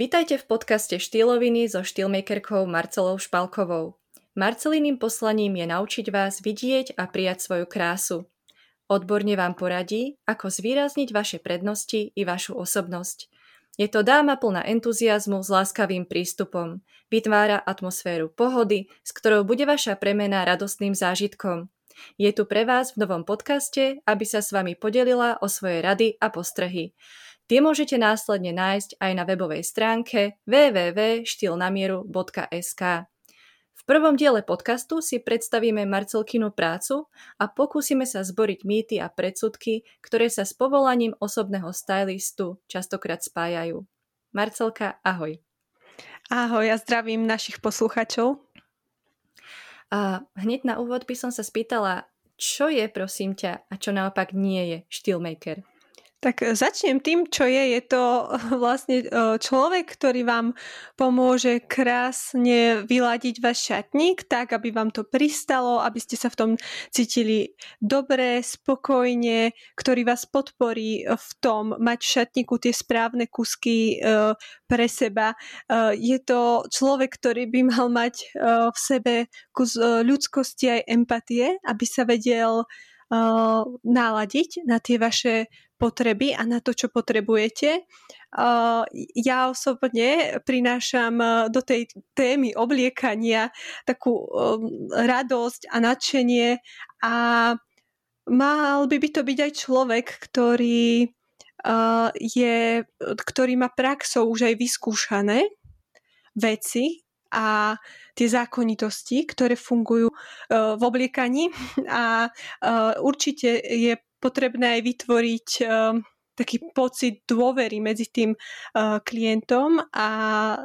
Vítajte v podcaste Štýloviny so štýlmakerkou Marcelou Špalkovou. Marceliným poslaním je naučiť vás vidieť a prijať svoju krásu. Odborne vám poradí, ako zvýrazniť vaše prednosti i vašu osobnosť. Je to dáma plná entuziasmu s láskavým prístupom. Vytvára atmosféru pohody, s ktorou bude vaša premena radostným zážitkom. Je tu pre vás v novom podcaste, aby sa s vami podelila o svoje rady a postrehy. Tie môžete následne nájsť aj na webovej stránke www.štylnamieru.sk. V prvom diele podcastu si predstavíme Marcelkinu prácu a pokúsime sa zboriť mýty a predsudky, ktoré sa s povolaním osobného stylistu častokrát spájajú. Marcelka, ahoj. Ahoj, ja zdravím našich posluchačov. A hneď na úvod by som sa spýtala, čo je prosím ťa a čo naopak nie je štýlmaker? Tak e, začnem tým, čo je. Je to vlastne e, človek, ktorý vám pomôže krásne vyladiť váš šatník tak, aby vám to pristalo, aby ste sa v tom cítili dobre, spokojne, ktorý vás podporí v tom mať v šatníku tie správne kusky e, pre seba. Je to človek, ktorý by mal mať v sebe kus ľudskosti aj empatie, aby sa vedel náladiť na tie vaše potreby a na to, čo potrebujete. Ja osobne prinášam do tej témy obliekania takú um, radosť a nadšenie a mal by, by to byť aj človek, ktorý je, ktorý má praxou už aj vyskúšané veci a tie zákonitosti, ktoré fungujú v obliekaní a určite je potrebné aj vytvoriť uh, taký pocit dôvery medzi tým uh, klientom a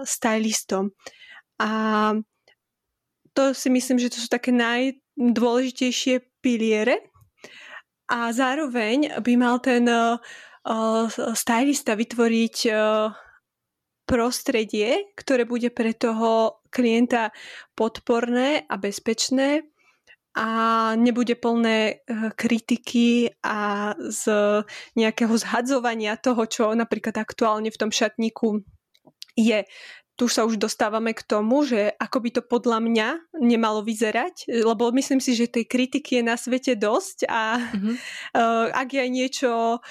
stylistom. A to si myslím, že to sú také najdôležitejšie piliere. A zároveň by mal ten uh, stylista vytvoriť prostredie, ktoré bude pre toho klienta podporné a bezpečné a nebude plné eh, kritiky a z nejakého zhadzovania toho, čo napríklad aktuálne v tom šatníku je. Tu sa už dostávame k tomu, že ako by to podľa mňa nemalo vyzerať, lebo myslím si, že tej kritiky je na svete dosť a mm-hmm. ak je niečo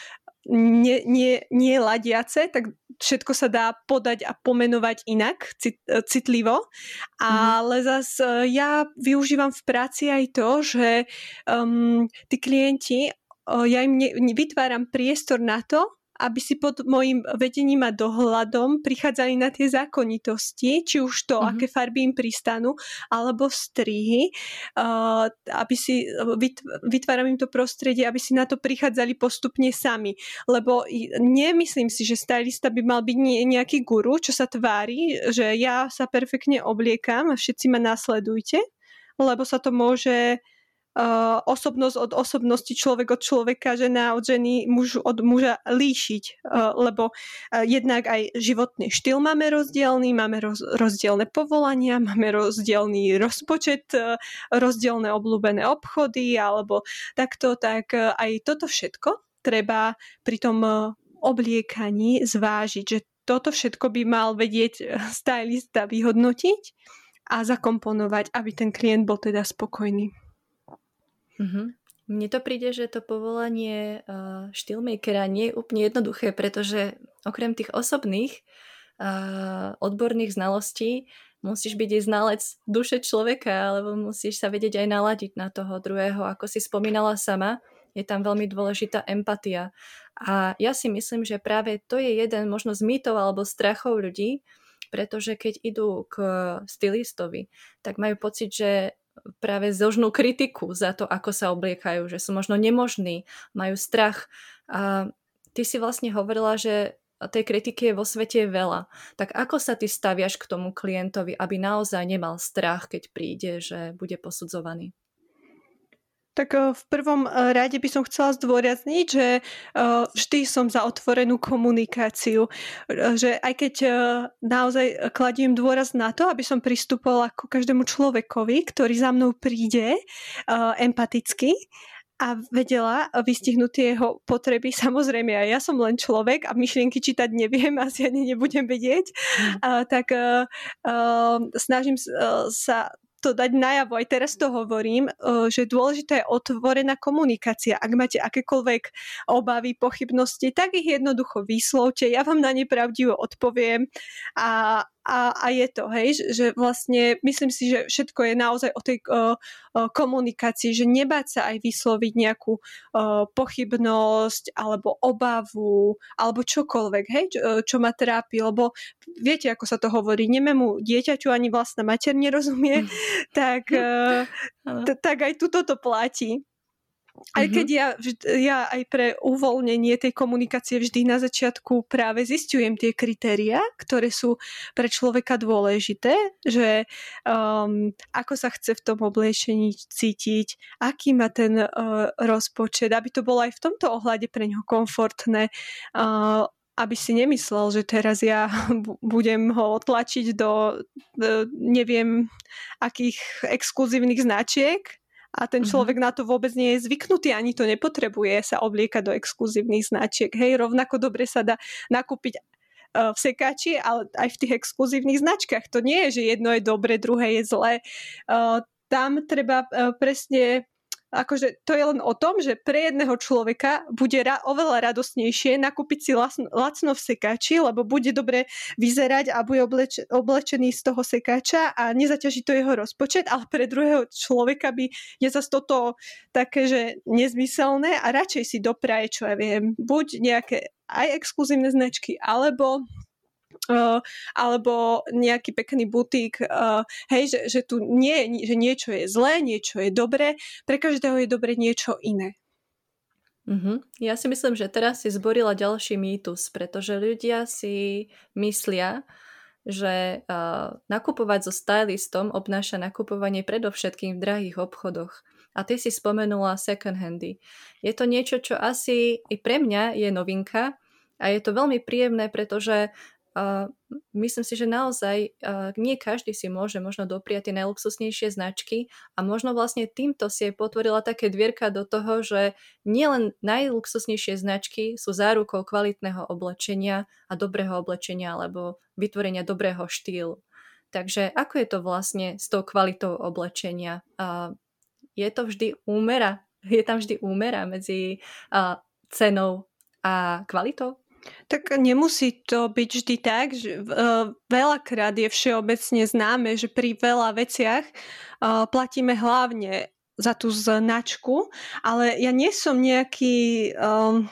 nie, nie, nie ladiace, tak všetko sa dá podať a pomenovať inak, cit, e, citlivo. Mm-hmm. Ale zas e, ja využívam v práci aj to, že um, tí klienti, ja im ne, vytváram priestor na to, aby si pod môjim vedením a dohľadom prichádzali na tie zákonitosti, či už to, mm-hmm. aké farby im pristanú, alebo strihy, uh, aby si vytváram im to prostredie, aby si na to prichádzali postupne sami. Lebo nemyslím si, že stylista by mal byť nejaký guru, čo sa tvári, že ja sa perfektne obliekam a všetci ma nasledujte, lebo sa to môže osobnosť od osobnosti, človek od človeka, žena od ženy, muž od muža líšiť, lebo jednak aj životný štýl máme rozdielný, máme roz, rozdielne povolania, máme rozdielný rozpočet, rozdielne obľúbené obchody alebo takto, tak aj toto všetko treba pri tom obliekaní zvážiť, že toto všetko by mal vedieť stylista vyhodnotiť a zakomponovať, aby ten klient bol teda spokojný. Mm-hmm. Mne to príde, že to povolanie uh, štýlmakera nie je úplne jednoduché, pretože okrem tých osobných uh, odborných znalostí musíš byť aj znalec duše človeka, alebo musíš sa vedieť aj naladiť na toho druhého. Ako si spomínala sama, je tam veľmi dôležitá empatia. A ja si myslím, že práve to je jeden možno z mýtov alebo strachov ľudí, pretože keď idú k stylistovi, tak majú pocit, že práve zožnú kritiku za to, ako sa obliekajú, že sú možno nemožní, majú strach. A ty si vlastne hovorila, že tej kritiky je vo svete veľa. Tak ako sa ty staviaš k tomu klientovi, aby naozaj nemal strach, keď príde, že bude posudzovaný? Tak eh, v prvom eh, rade by som chcela zdôrazniť, že eh, vždy som za otvorenú komunikáciu. Že aj keď naozaj kladím dôraz na to, aby som pristupovala ku každému človekovi, ktorý za mnou príde empaticky a vedela vystihnúť tie jeho potreby. Samozrejme, aj ja som len človek a myšlienky čítať neviem, asi ani nebudem vedieť, mm. uh, tak uh, uh, snažím sa to dať najavo, aj teraz to hovorím, že dôležitá je otvorená komunikácia. Ak máte akékoľvek obavy, pochybnosti, tak ich jednoducho vyslovte, ja vám na ne pravdivo odpoviem a, a, a je to, hej, že vlastne myslím si, že všetko je naozaj o tej o komunikácii, že nebáť sa aj vysloviť nejakú o, pochybnosť alebo obavu alebo čokoľvek, hej, čo, čo ma trápi, lebo viete, ako sa to hovorí, nemému dieťaťu ani vlastná mater nerozumie, tak, t- tak aj tu toto platí. Aj keď mhm. ja, ja aj pre uvoľnenie tej komunikácie vždy na začiatku práve zistujem tie kritéria, ktoré sú pre človeka dôležité, že um, ako sa chce v tom obliečení cítiť, aký má ten uh, rozpočet, aby to bolo aj v tomto ohľade pre neho komfortné, uh, aby si nemyslel, že teraz ja budem ho otlačiť do, do neviem akých exkluzívnych značiek, a ten mhm. človek mm-hmm. na to vôbec nie je zvyknutý, ani to nepotrebuje sa obliekať do exkluzívnych značiek. Hej, rovnako dobre sa dá nakúpiť uh, v sekáči, ale aj v tých exkluzívnych značkách. To nie je, že jedno je dobre, druhé je zlé. Uh, tam treba uh, presne akože to je len o tom, že pre jedného človeka bude ra- oveľa radosnejšie nakúpiť si lacno, lacno v sekáči, lebo bude dobre vyzerať a bude obleč- oblečený z toho sekáča a nezaťaží to jeho rozpočet, ale pre druhého človeka by je zase toto také, že nezmyselné a radšej si dopraje, čo ja viem, buď nejaké aj exkluzívne značky, alebo Alebo nejaký pekný butík, uh, hej, že, že tu nie, že niečo je zlé, niečo je dobré, pre každého je dobre niečo iné. Uh-huh. Ja si myslím, že teraz si zborila ďalší mýtus, pretože ľudia si myslia, že uh, nakupovať so stylistom obnáša nakupovanie predovšetkým v drahých obchodoch. A ty si spomenula second handy. Je to niečo, čo asi i pre mňa je novinka a je to veľmi príjemné, pretože Uh, myslím si, že naozaj uh, nie každý si môže možno dopriať tie najluxusnejšie značky a možno vlastne týmto si aj potvorila také dvierka do toho, že nielen najluxusnejšie značky sú zárukou kvalitného oblečenia a dobrého oblečenia alebo vytvorenia dobrého štýlu. Takže ako je to vlastne s tou kvalitou oblečenia? Uh, je to vždy úmera? Je tam vždy úmera medzi cenou a kvalitou? Tak nemusí to byť vždy tak, že uh, veľakrát je všeobecne známe, že pri veľa veciach uh, platíme hlavne za tú značku, ale ja nie som nejaký um,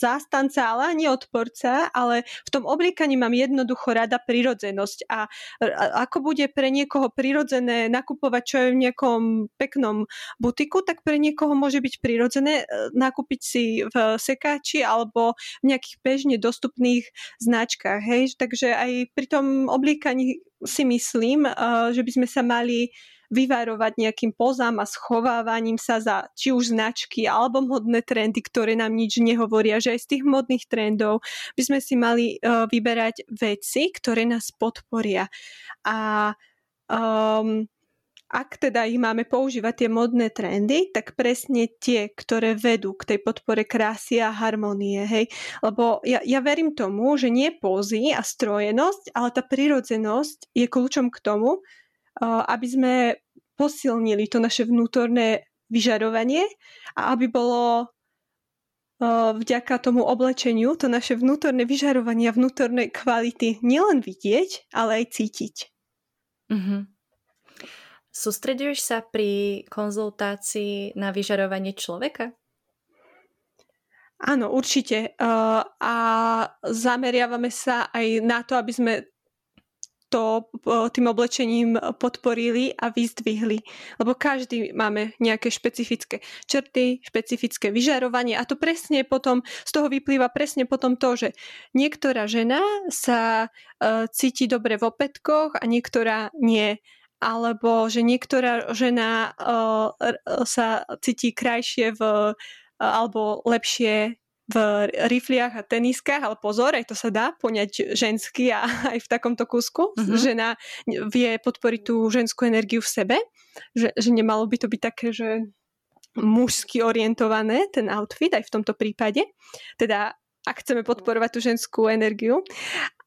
zástanca, ale ani odporca, ale v tom obliekaní mám jednoducho rada prirodzenosť a, a ako bude pre niekoho prirodzené nakupovať čo je v nejakom peknom butiku, tak pre niekoho môže byť prirodzené e, nakúpiť si v sekáči alebo v nejakých bežne dostupných značkách. Hej? Takže aj pri tom obliekaní si myslím, uh, že by sme sa mali vyvarovať nejakým pozám a schovávaním sa za či už značky alebo modné trendy, ktoré nám nič nehovoria, že aj z tých modných trendov by sme si mali uh, vyberať veci, ktoré nás podporia. A um, ak teda ich máme používať tie modné trendy, tak presne tie, ktoré vedú k tej podpore krásy a harmonie, hej. Lebo ja, ja verím tomu, že nie pózy a strojenosť, ale tá prirodzenosť je kľúčom k tomu, aby sme posilnili to naše vnútorné vyžarovanie a aby bolo vďaka tomu oblečeniu to naše vnútorné vyžarovanie a vnútorné kvality nielen vidieť, ale aj cítiť. Mm-hmm. Sústreduješ sa pri konzultácii na vyžarovanie človeka? Áno, určite. A zameriavame sa aj na to, aby sme to tým oblečením podporili a vyzdvihli. Lebo každý máme nejaké špecifické črty, špecifické vyžarovanie a to presne potom, z toho vyplýva presne potom to, že niektorá žena sa uh, cíti dobre v opätkoch a niektorá nie alebo že niektorá žena uh, sa cíti krajšie v, uh, alebo lepšie v rifliach a teniskách, ale pozor, aj to sa dá poňať žensky a aj v takomto kúsku. Mm-hmm. Žena vie podporiť tú ženskú energiu v sebe, že, že nemalo by to byť také, že mužsky orientované, ten outfit aj v tomto prípade. Teda ak chceme podporovať tú ženskú energiu.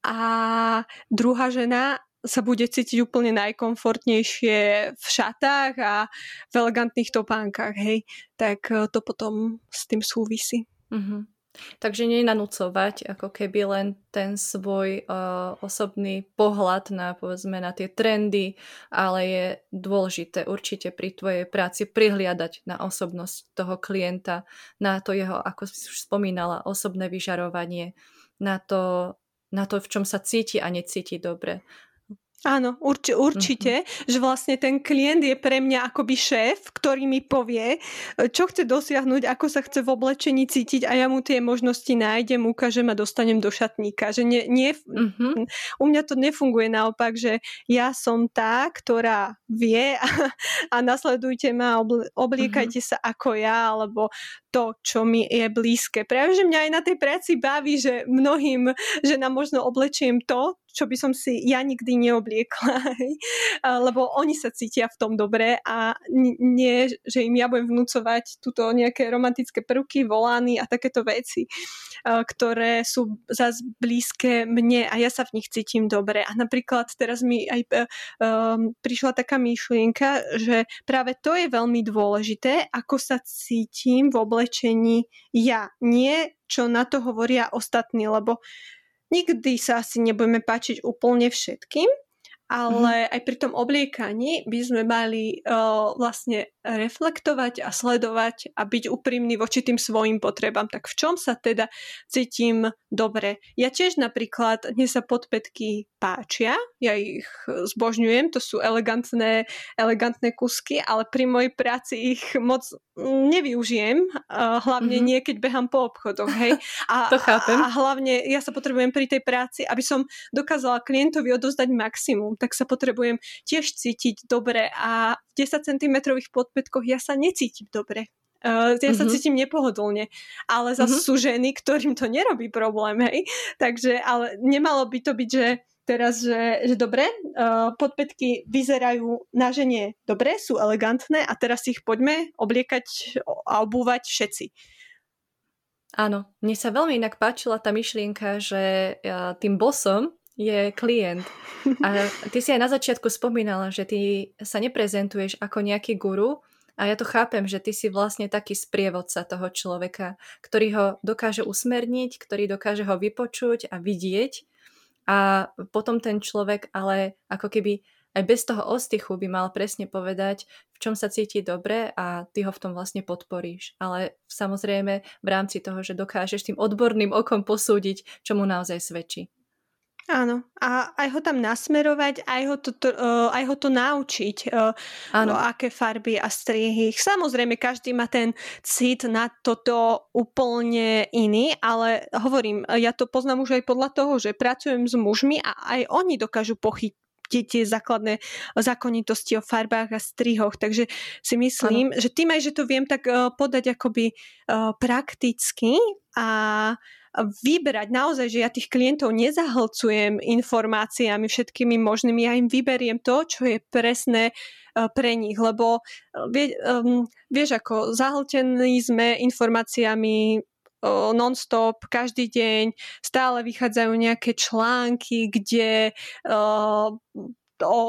A druhá žena sa bude cítiť úplne najkomfortnejšie v šatách a v elegantných topánkach, hej. Tak e, to potom s tým súvisí. Mm-hmm. Takže nenanúcovať ako keby len ten svoj uh, osobný pohľad na, povedzme, na tie trendy, ale je dôležité určite pri tvojej práci prihliadať na osobnosť toho klienta, na to jeho, ako si už spomínala, osobné vyžarovanie, na to, na to, v čom sa cíti a necíti dobre. Áno, urči, určite, mm-hmm. že vlastne ten klient je pre mňa akoby šéf, ktorý mi povie, čo chce dosiahnuť, ako sa chce v oblečení cítiť a ja mu tie možnosti nájdem, ukážem a dostanem do šatníka. Že nie, nie, mm-hmm. U mňa to nefunguje naopak, že ja som tá, ktorá vie a, a nasledujte ma, obliekajte mm-hmm. sa ako ja, alebo to, čo mi je blízke. Práve, že mňa aj na tej práci baví, že mnohým, že nám možno oblečiem to, čo by som si ja nikdy neobliekla, lebo oni sa cítia v tom dobre a nie, že im ja budem vnúcovať túto nejaké romantické prvky, volány a takéto veci, ktoré sú zase blízke mne a ja sa v nich cítim dobre. A napríklad teraz mi aj um, prišla taká myšlienka, že práve to je veľmi dôležité, ako sa cítim v oblečení ja. Nie, čo na to hovoria ostatní, lebo Nikdy sa asi nebudeme páčiť úplne všetkým, ale mm. aj pri tom obliekaní by sme mali uh, vlastne reflektovať a sledovať a byť úprimný voči tým svojim potrebám. Tak v čom sa teda cítim dobre? Ja tiež napríklad, dnes sa podpätky páčia, ja ich zbožňujem, to sú elegantné, elegantné kusky, ale pri mojej práci ich moc nevyužijem, hlavne mm-hmm. nie, keď behám po obchodoch, hej. A, to chápem. A hlavne ja sa potrebujem pri tej práci, aby som dokázala klientovi odozdať maximum, tak sa potrebujem tiež cítiť dobre a v 10 cm podpätky spätkoch ja sa necítim dobre. Uh, ja sa mhm. cítim nepohodlne, ale zase mm-hmm. sú ženy, ktorým to nerobí problém, hej. Takže, ale nemalo by to byť, že teraz, že, že dobre, uh, podpätky vyzerajú na žene dobre, sú elegantné a teraz ich poďme obliekať a obúvať všetci. Áno, mne sa veľmi inak páčila tá myšlienka, že uh, tým bosom je klient. A ty si aj na začiatku spomínala, že ty sa neprezentuješ ako nejaký guru, a ja to chápem, že ty si vlastne taký sprievodca toho človeka, ktorý ho dokáže usmerniť, ktorý dokáže ho vypočuť a vidieť. A potom ten človek ale ako keby aj bez toho ostychu by mal presne povedať, v čom sa cíti dobre a ty ho v tom vlastne podporíš. Ale samozrejme v rámci toho, že dokážeš tým odborným okom posúdiť, čo mu naozaj svedčí. Áno, a aj ho tam nasmerovať, aj ho to, uh, aj ho to naučiť, uh, Áno. No, aké farby a strihy. Samozrejme, každý má ten cit na toto úplne iný, ale hovorím, ja to poznám už aj podľa toho, že pracujem s mužmi a aj oni dokážu pochytiť tie, tie základné zákonitosti o farbách a strihoch. Takže si myslím, ano. že tým aj, že to viem tak uh, podať akoby uh, prakticky a vyberať naozaj, že ja tých klientov nezahlcujem informáciami všetkými možnými, ja im vyberiem to, čo je presné e, pre nich, lebo e, vie, um, vieš, ako zahltení sme informáciami non-stop, každý deň, stále vychádzajú nejaké články, kde uh, o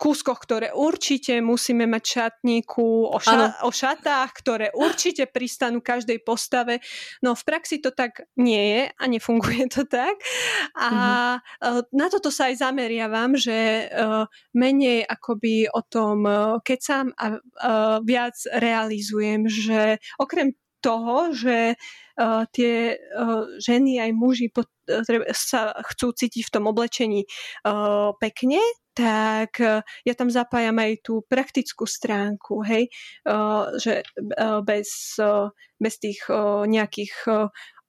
kúskoch, ktoré určite musíme mať šatníku, o, ša- o šatách, ktoré určite pristanú každej postave. No v praxi to tak nie je a nefunguje to tak. A mm-hmm. na toto sa aj zameriavam, že e, menej akoby o tom e, kecam a viac realizujem, že okrem toho, že uh, tie uh, ženy aj muži uh, sa chcú cítiť v tom oblečení uh, pekne, tak uh, ja tam zapájam aj tú praktickú stránku, hej, uh, že bez, bez tých nejakých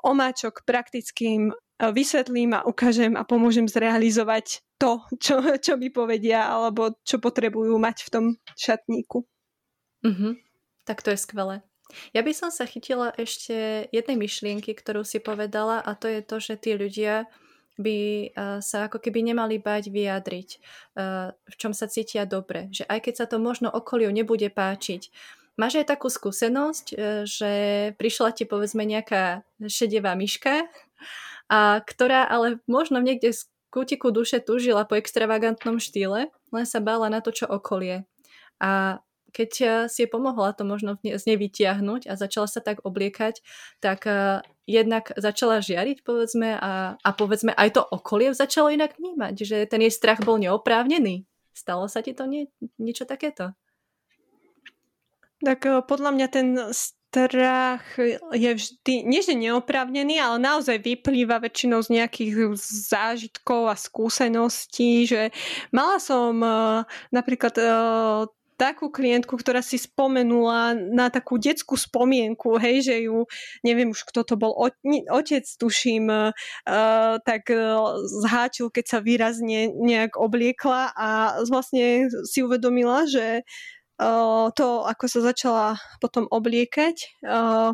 omáčok praktickým vysvetlím a ukážem a pomôžem zrealizovať to, čo, čo mi povedia alebo čo potrebujú mať v tom šatníku. Mm-hmm. Tak to je skvelé. Ja by som sa chytila ešte jednej myšlienky, ktorú si povedala a to je to, že tí ľudia by eh, sa ako keby nemali bať vyjadriť, eh, v čom sa cítia dobre. Že aj keď sa to možno okoliu nebude páčiť, máš aj takú skúsenosť, e, že prišla ti povedzme nejaká šedivá myška, a ktorá ale možno niekde z kútiku duše túžila po extravagantnom štýle, len sa bála na to, čo okolie. A keď si je pomohla to možno z nej vytiahnuť a začala sa tak obliekať, tak uh, jednak začala žiariť, povedzme, a, a povedzme aj to okolie začalo inak vnímať, že ten jej strach bol neoprávnený. Stalo sa ti to nie, niečo takéto? Tak uh, podľa mňa ten strach je vždy, nie že neoprávnený, ale naozaj vyplýva väčšinou z nejakých zážitkov a skúseností, že mala som napríklad takú klientku, ktorá si spomenula na takú detskú spomienku, hej, že ju, neviem už kto to bol, otec tuším, uh, tak uh, zháčil, keď sa výrazne nejak obliekla a vlastne si uvedomila, že uh, to, ako sa začala potom obliekať, uh,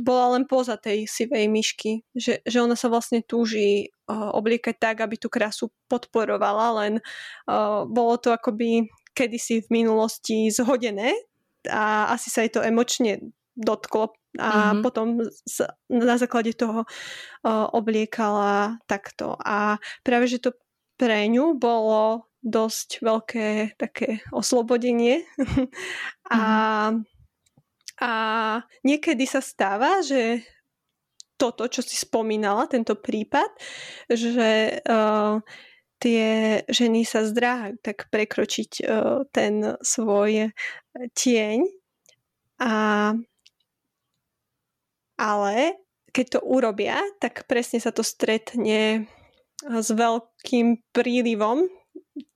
bola len poza tej sivej myšky, že, že ona sa vlastne túži obliekať tak, aby tú krásu podporovala, len uh, bolo to akoby kedysi v minulosti zhodené a asi sa jej to emočne dotklo a mm-hmm. potom na základe toho uh, obliekala takto. A práve, že to pre ňu bolo dosť veľké také oslobodenie a, mm-hmm. a niekedy sa stáva, že toto, čo si spomínala, tento prípad, že uh, tie ženy sa zdráhajú tak prekročiť uh, ten svoj tieň. A, ale keď to urobia, tak presne sa to stretne s veľkým prílivom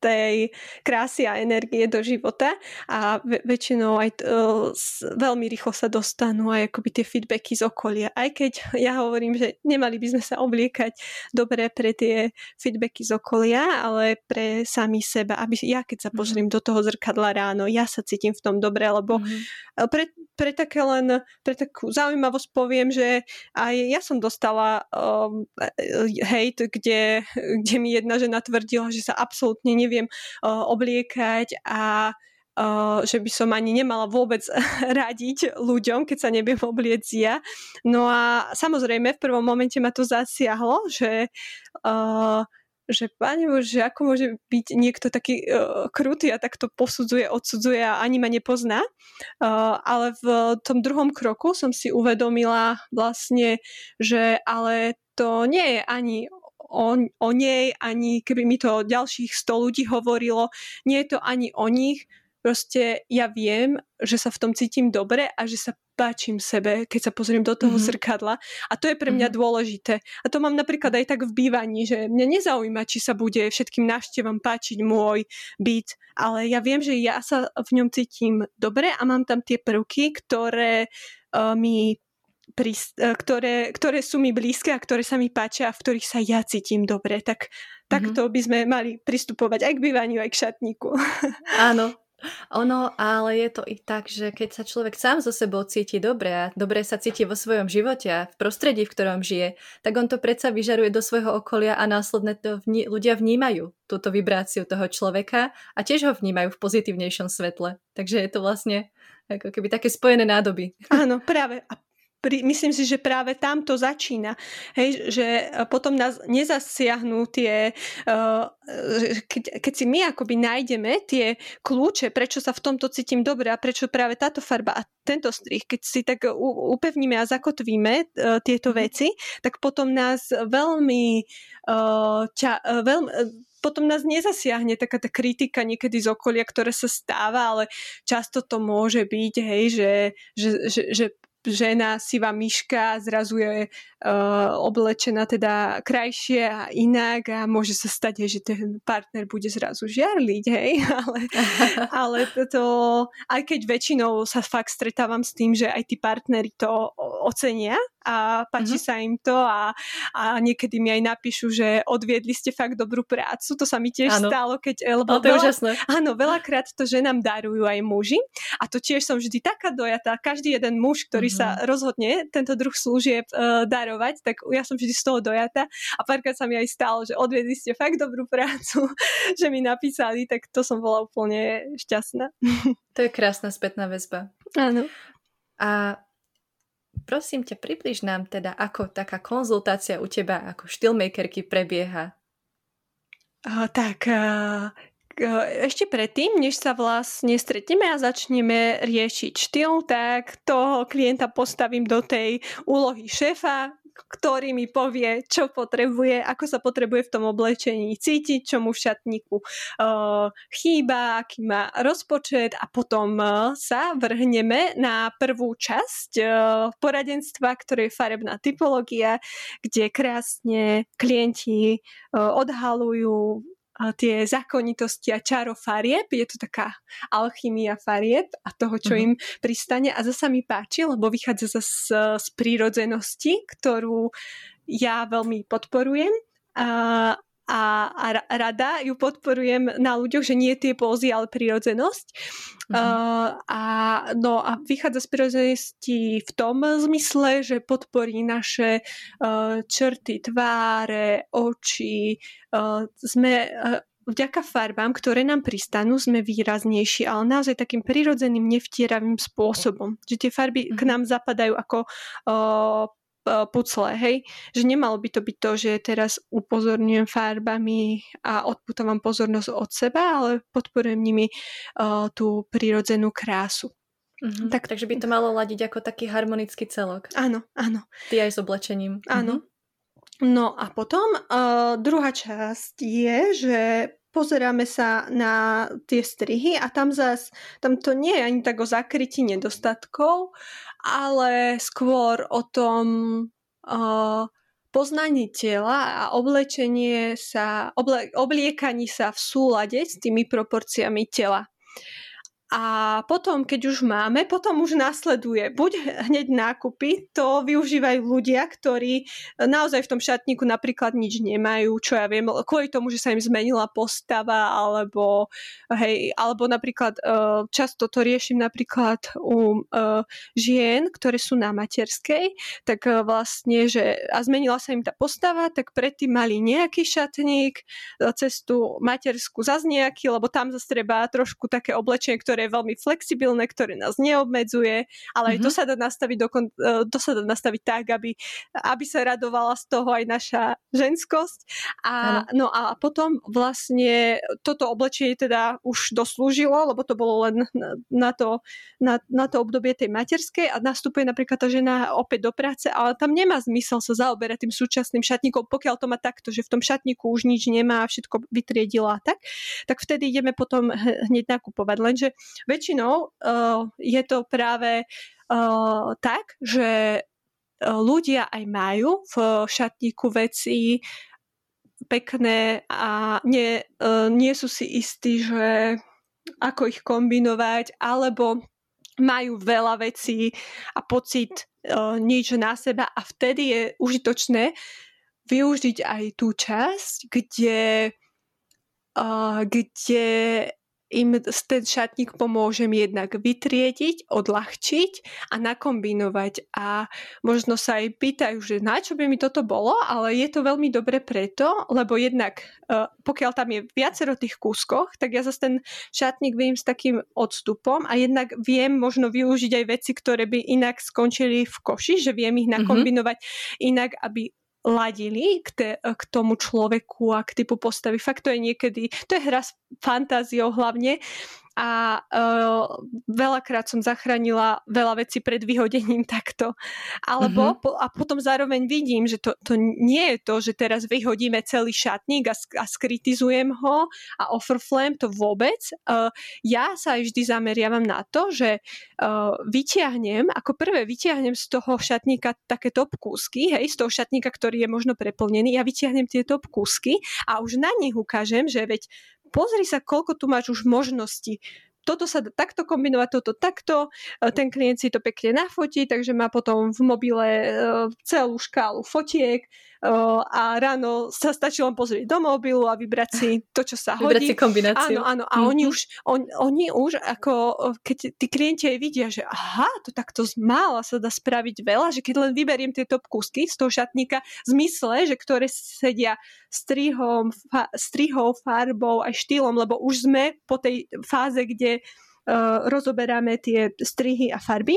tej krásy a energie do života a väčšinou aj uh, veľmi rýchlo sa dostanú aj akoby tie feedbacky z okolia. Aj keď ja hovorím, že nemali by sme sa obliekať dobre pre tie feedbacky z okolia, ale pre sami seba, aby ja keď sa mhm. pozriem mm-hmm. do toho zrkadla ráno, ja sa cítim v tom dobre, lebo mm-hmm. pre, pre také len, pre takú zaujímavosť poviem, že aj ja som dostala um, hejt, kde, kde mi jedna žena tvrdila, že sa absolútne neviem uh, obliekať a Uh, že by som ani nemala vôbec radiť ľuďom, keď sa nebiem obliec ja. No a samozrejme v prvom momente ma to zasiahlo, že uh, že pani že ako môže byť niekto taký uh, krutý a takto posudzuje, odsudzuje a ani ma nepozná. Uh, ale v tom druhom kroku som si uvedomila vlastne, že ale to nie je ani o, o nej, ani keby mi to ďalších 100 ľudí hovorilo, nie je to ani o nich, proste ja viem, že sa v tom cítim dobre a že sa páčim sebe, keď sa pozriem do toho mm-hmm. zrkadla. A to je pre mňa mm-hmm. dôležité. A to mám napríklad aj tak v bývaní, že mňa nezaujíma, či sa bude všetkým návštevom páčiť môj byt, ale ja viem, že ja sa v ňom cítim dobre a mám tam tie prvky, ktoré uh, mi prist- e, ktoré, ktoré sú mi blízke a ktoré sa mi páčia a v ktorých sa ja cítim dobre. Tak, mm-hmm. takto by sme mali pristupovať aj k bývaniu, aj k šatníku. Áno, ono, ale je to i tak, že keď sa človek sám so sebou cíti dobre a dobre sa cíti vo svojom živote a v prostredí, v ktorom žije, tak on to predsa vyžaruje do svojho okolia a následne to vní, ľudia vnímajú túto vibráciu toho človeka a tiež ho vnímajú v pozitívnejšom svetle. Takže je to vlastne ako keby také spojené nádoby. Áno, práve. A pri, myslím si, že práve tam to začína. Hej, že e, potom nás nezasiahnú tie, uh, keď, keď si my akoby nájdeme tie kľúče, prečo sa v tomto cítim dobre a prečo práve táto farba a tento strih, keď si tak upevníme a zakotvíme uh, tieto mhm. veci, tak potom nás veľmi, ťa, veľmi potom nás nezasiahne taká tá kritika niekedy z okolia, ktoré sa stáva, ale často to môže byť, hej, že, že, že, že žena sivá myška zrazu je uh, oblečená teda krajšie a inak a môže sa stať, že ten partner bude zrazu žiarliť, hej, ale, ale to, aj keď väčšinou sa fakt stretávam s tým, že aj tí partneri to ocenia, a páči uh-huh. sa im to a, a niekedy mi aj napíšu, že odviedli ste fakt dobrú prácu. To sa mi tiež ano. stalo, keď... Lebo to je veľa, úžasné. Áno, veľakrát to ženám darujú aj muži a to tiež som vždy taká dojatá. Každý jeden muž, ktorý uh-huh. sa rozhodne tento druh služieb uh, darovať, tak ja som vždy z toho dojatá a párkrát sa mi aj stalo, že odviedli ste fakt dobrú prácu, že mi napísali, tak to som bola úplne šťastná. To je krásna spätná väzba. Áno. A prosím ťa, približ nám teda, ako taká konzultácia u teba ako štýlmakerky prebieha. Uh, tak, uh, ešte predtým, než sa vlastne stretneme a začneme riešiť štýl, tak toho klienta postavím do tej úlohy šéfa, ktorý mi povie, čo potrebuje, ako sa potrebuje v tom oblečení cítiť, čo mu v šatníku uh, chýba, aký má rozpočet a potom uh, sa vrhneme na prvú časť uh, poradenstva, ktoré je farebná typológia, kde krásne klienti uh, odhalujú tie zákonitosti a čaro farieb. Je to taká alchymia farieb a toho, čo uh-huh. im pristane. A zasa mi páči, lebo vychádza z, z prírodzenosti, ktorú ja veľmi podporujem. A, a, a rada ju podporujem na ľuďoch, že nie tie pózy, ale prírodzenosť. Uh-huh. Uh, a, no a vychádza z prírodzenosti v tom zmysle, že podporí naše uh, črty, tváre, oči. Uh, sme uh, vďaka farbám, ktoré nám pristanú, sme výraznejší, ale naozaj takým prirodzeným, nevtieravým spôsobom. Že tie farby k mhm. nám zapadajú ako uh, pucle, hej? Že nemalo by to byť to, že teraz upozorňujem farbami a odputávam pozornosť od seba, ale podporujem nimi uh, tú prirodzenú krásu. Mm-hmm. Tak, Takže by to malo ladiť ako taký harmonický celok. Áno, áno. Ty aj s oblečením. Áno. Mm-hmm. No a potom uh, druhá časť je, že pozeráme sa na tie strihy a tam zas, tam to nie je ani tak o zakrytí nedostatkov, ale skôr o tom uh, poznaní tela a oblečenie sa, oble, obliekaní sa v súlade s tými proporciami tela. A potom, keď už máme, potom už nasleduje. Buď hneď nákupy, to využívajú ľudia, ktorí naozaj v tom šatníku napríklad nič nemajú, čo ja viem, kvôli tomu, že sa im zmenila postava, alebo, hej, alebo napríklad e, často to riešim napríklad u uh, žien, ktoré sú na materskej, tak vlastne, že a zmenila sa im tá postava, tak predtým mali nejaký šatník, cestu materskú zase nejaký, lebo tam zase treba trošku také oblečenie, ktoré ktoré je veľmi flexibilné, ktoré nás neobmedzuje, ale mm-hmm. aj to mhm. sa dá nastaviť, dokon, e, to sa dá nastaviť tak, aby, aby sa radovala z toho aj naša ženskosť. A, no a potom vlastne toto oblečenie teda už doslúžilo, lebo to bolo len na to, na, na to obdobie tej materskej a nastupuje napríklad tá žena opäť do práce, ale tam nemá zmysel sa zaoberať tým súčasným šatníkom, pokiaľ to má takto, že v tom šatníku už nič nemá, všetko vytriedila tak, tak vtedy ideme potom hneď nakupovať. Lenže Väčšinou uh, je to práve uh, tak, že ľudia aj majú v šatníku veci pekné a nie, uh, nie sú si istí, že ako ich kombinovať, alebo majú veľa vecí a pocit uh, nič na seba. A vtedy je užitočné využiť aj tú časť, kde, uh, kde im ten šatník pomôžem jednak vytriediť, odľahčiť a nakombinovať. A možno sa aj pýtajú, že na čo by mi toto bolo, ale je to veľmi dobre preto, lebo jednak e, pokiaľ tam je viacero tých kúskoch, tak ja zase ten šatník viem s takým odstupom a jednak viem možno využiť aj veci, ktoré by inak skončili v koši, že viem ich mhm. nakombinovať mm-hmm. inak, aby ladili k, te, k tomu človeku a k typu postavy. Fakt to je niekedy, to je hra s fantáziou hlavne a uh, veľakrát som zachránila veľa vecí pred vyhodením takto. Alebo mm-hmm. po, a potom zároveň vidím, že to, to nie je to, že teraz vyhodíme celý šatník a, a skritizujem ho a offerflame, to vôbec. Uh, ja sa aj vždy zameriavam na to, že uh, vyťahnem, ako prvé vyťahnem z toho šatníka také top kúsky, hej, z toho šatníka, ktorý je možno preplnený, ja vyťahnem tie top kúsky a už na nich ukážem, že veď pozri sa, koľko tu máš už možností. Toto sa takto kombinovať, toto takto, e, ten klient si to pekne nafotí, takže má potom v mobile e, celú škálu fotiek, a ráno sa stačí len pozrieť do mobilu a vybrať si to, čo sa hodí. Vybrať si kombináciu. Áno, áno. A mm-hmm. oni, už, on, oni už ako, keď tí klienti aj vidia, že aha, to takto mála sa dá spraviť veľa, že keď len vyberiem tie top kúsky z toho šatníka, v zmysle, že ktoré sedia strihom, fa, strihou, farbou aj štýlom, lebo už sme po tej fáze, kde uh, rozoberáme tie strihy a farby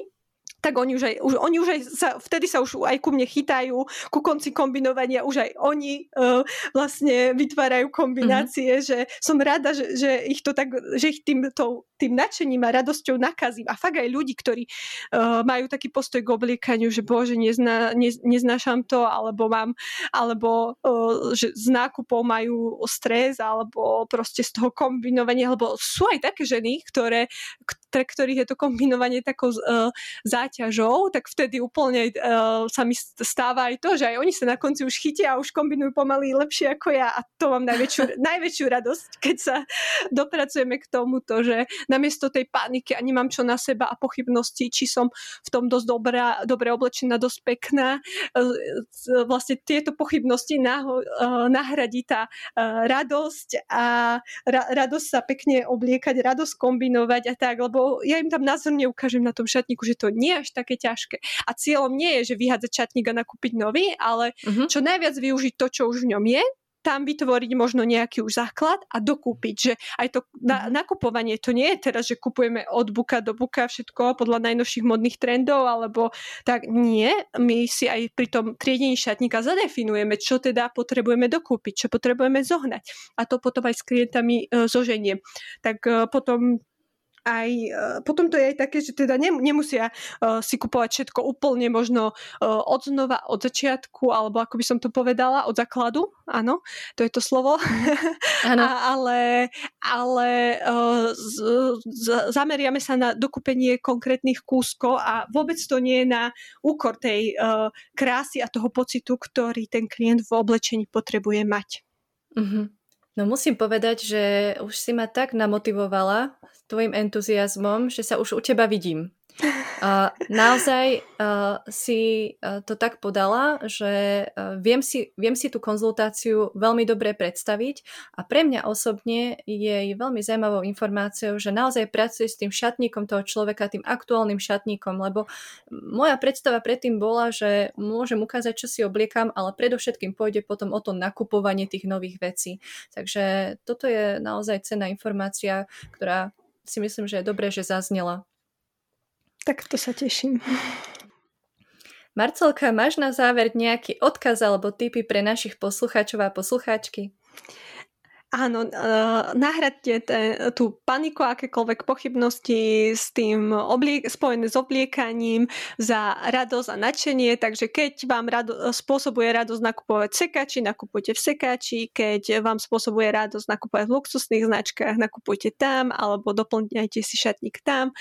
tak oni už aj, už, oni už aj sa, vtedy sa už aj ku mne chytajú, ku konci kombinovania už aj oni uh, vlastne vytvárajú kombinácie, mm-hmm. že som rada, že, že ich to tak, že ich tým, to, tým nadšením a radosťou nakazím. A fakt aj ľudí, ktorí uh, majú taký postoj k obliekaniu, že bože, nezna, ne, neznášam to, alebo mám, alebo uh, že z nákupov majú stres, alebo proste z toho kombinovania, alebo sú aj také ženy, ktoré, pre ktorých je to kombinovanie takou uh, záťažou, tak vtedy úplne uh, sa mi stáva aj to, že aj oni sa na konci už chytia a už kombinujú pomaly lepšie ako ja a to mám najväčšiu, najväčšiu radosť, keď sa dopracujeme k tomuto, že namiesto tej paniky a nemám čo na seba a pochybnosti, či som v tom dosť dobrá, dobre oblečená, dosť pekná, uh, vlastne tieto pochybnosti naho, uh, nahradí tá uh, radosť a ra, radosť sa pekne obliekať, radosť kombinovať a tak, lebo ja im tam názorne ukážem na tom šatníku, že to nie až také ťažké. A cieľom nie je, že vyhádzať čatník a nakúpiť nový, ale uh-huh. čo najviac využiť to, čo už v ňom je, tam vytvoriť možno nejaký už základ a dokúpiť, že aj to na, mhm. nakupovanie, to nie je teraz, že kupujeme od buka do buka všetko podľa najnovších modných trendov, alebo tak nie, my si aj pri tom triedení šatníka zadefinujeme, čo teda potrebujeme dokúpiť, čo potrebujeme zohnať a to potom aj s klientami e, zoženiem. Tak e, potom aj, uh, potom to je aj také, že teda nemusia uh, si kupovať všetko úplne možno uh, od znova, od začiatku, alebo ako by som to povedala, od základu, áno, to je to slovo, A, ale, ale z, z, zameriame sa na dokúpenie konkrétnych kúskov a vôbec to nie je na úkor tej krásy a toho pocitu, ktorý ten klient v oblečení potrebuje mať. Mm-hmm. No musím povedať, že už si ma tak namotivovala tvojim entuziasmom, že sa už u teba vidím. Naozaj uh, si uh, to tak podala, že uh, viem, si, viem si tú konzultáciu veľmi dobre predstaviť a pre mňa osobne je veľmi zaujímavou informáciou, že naozaj pracuje s tým šatníkom toho človeka, tým aktuálnym šatníkom, lebo moja predstava predtým bola, že môžem ukázať, čo si obliekam, ale predovšetkým pôjde potom o to nakupovanie tých nových vecí. Takže toto je naozaj cená informácia, ktorá si myslím, že je dobré, že zaznela. Tak to sa teším. Marcelka, máš na záver nejaký odkaz alebo tipy pre našich poslucháčov a poslucháčky? Áno, uh, nahradte te, tú paniku, akékoľvek pochybnosti s tým obliek- spojené s obliekaním za radosť a nadšenie, takže keď vám rado- spôsobuje radosť nakupovať v sekači, nakupujte v sekači, keď vám spôsobuje radosť nakupovať v luxusných značkách, nakupujte tam, alebo doplňajte si šatník tam.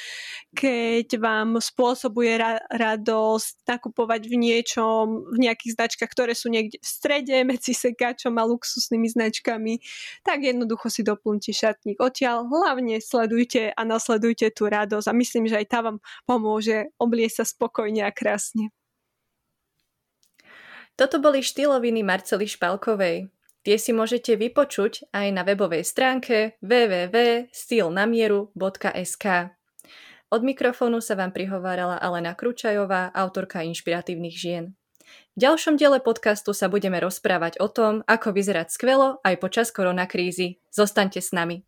Keď vám spôsobuje ra- radosť nakupovať v niečom, v nejakých značkách, ktoré sú niekde v strede medzi sekáčom a luxusnými značkami, tak jednoducho si doplňte šatník odtiaľ. Hlavne sledujte a nasledujte tú radosť a myslím, že aj tá vám pomôže obliecť sa spokojne a krásne. Toto boli štýloviny Marcely Špalkovej. Tie si môžete vypočuť aj na webovej stránke www.stylnamieru.sk. Od mikrofónu sa vám prihovárala Alena Kručajová, autorka inšpiratívnych žien. V ďalšom diele podcastu sa budeme rozprávať o tom, ako vyzerať skvelo aj počas koronakrízy. Zostaňte s nami.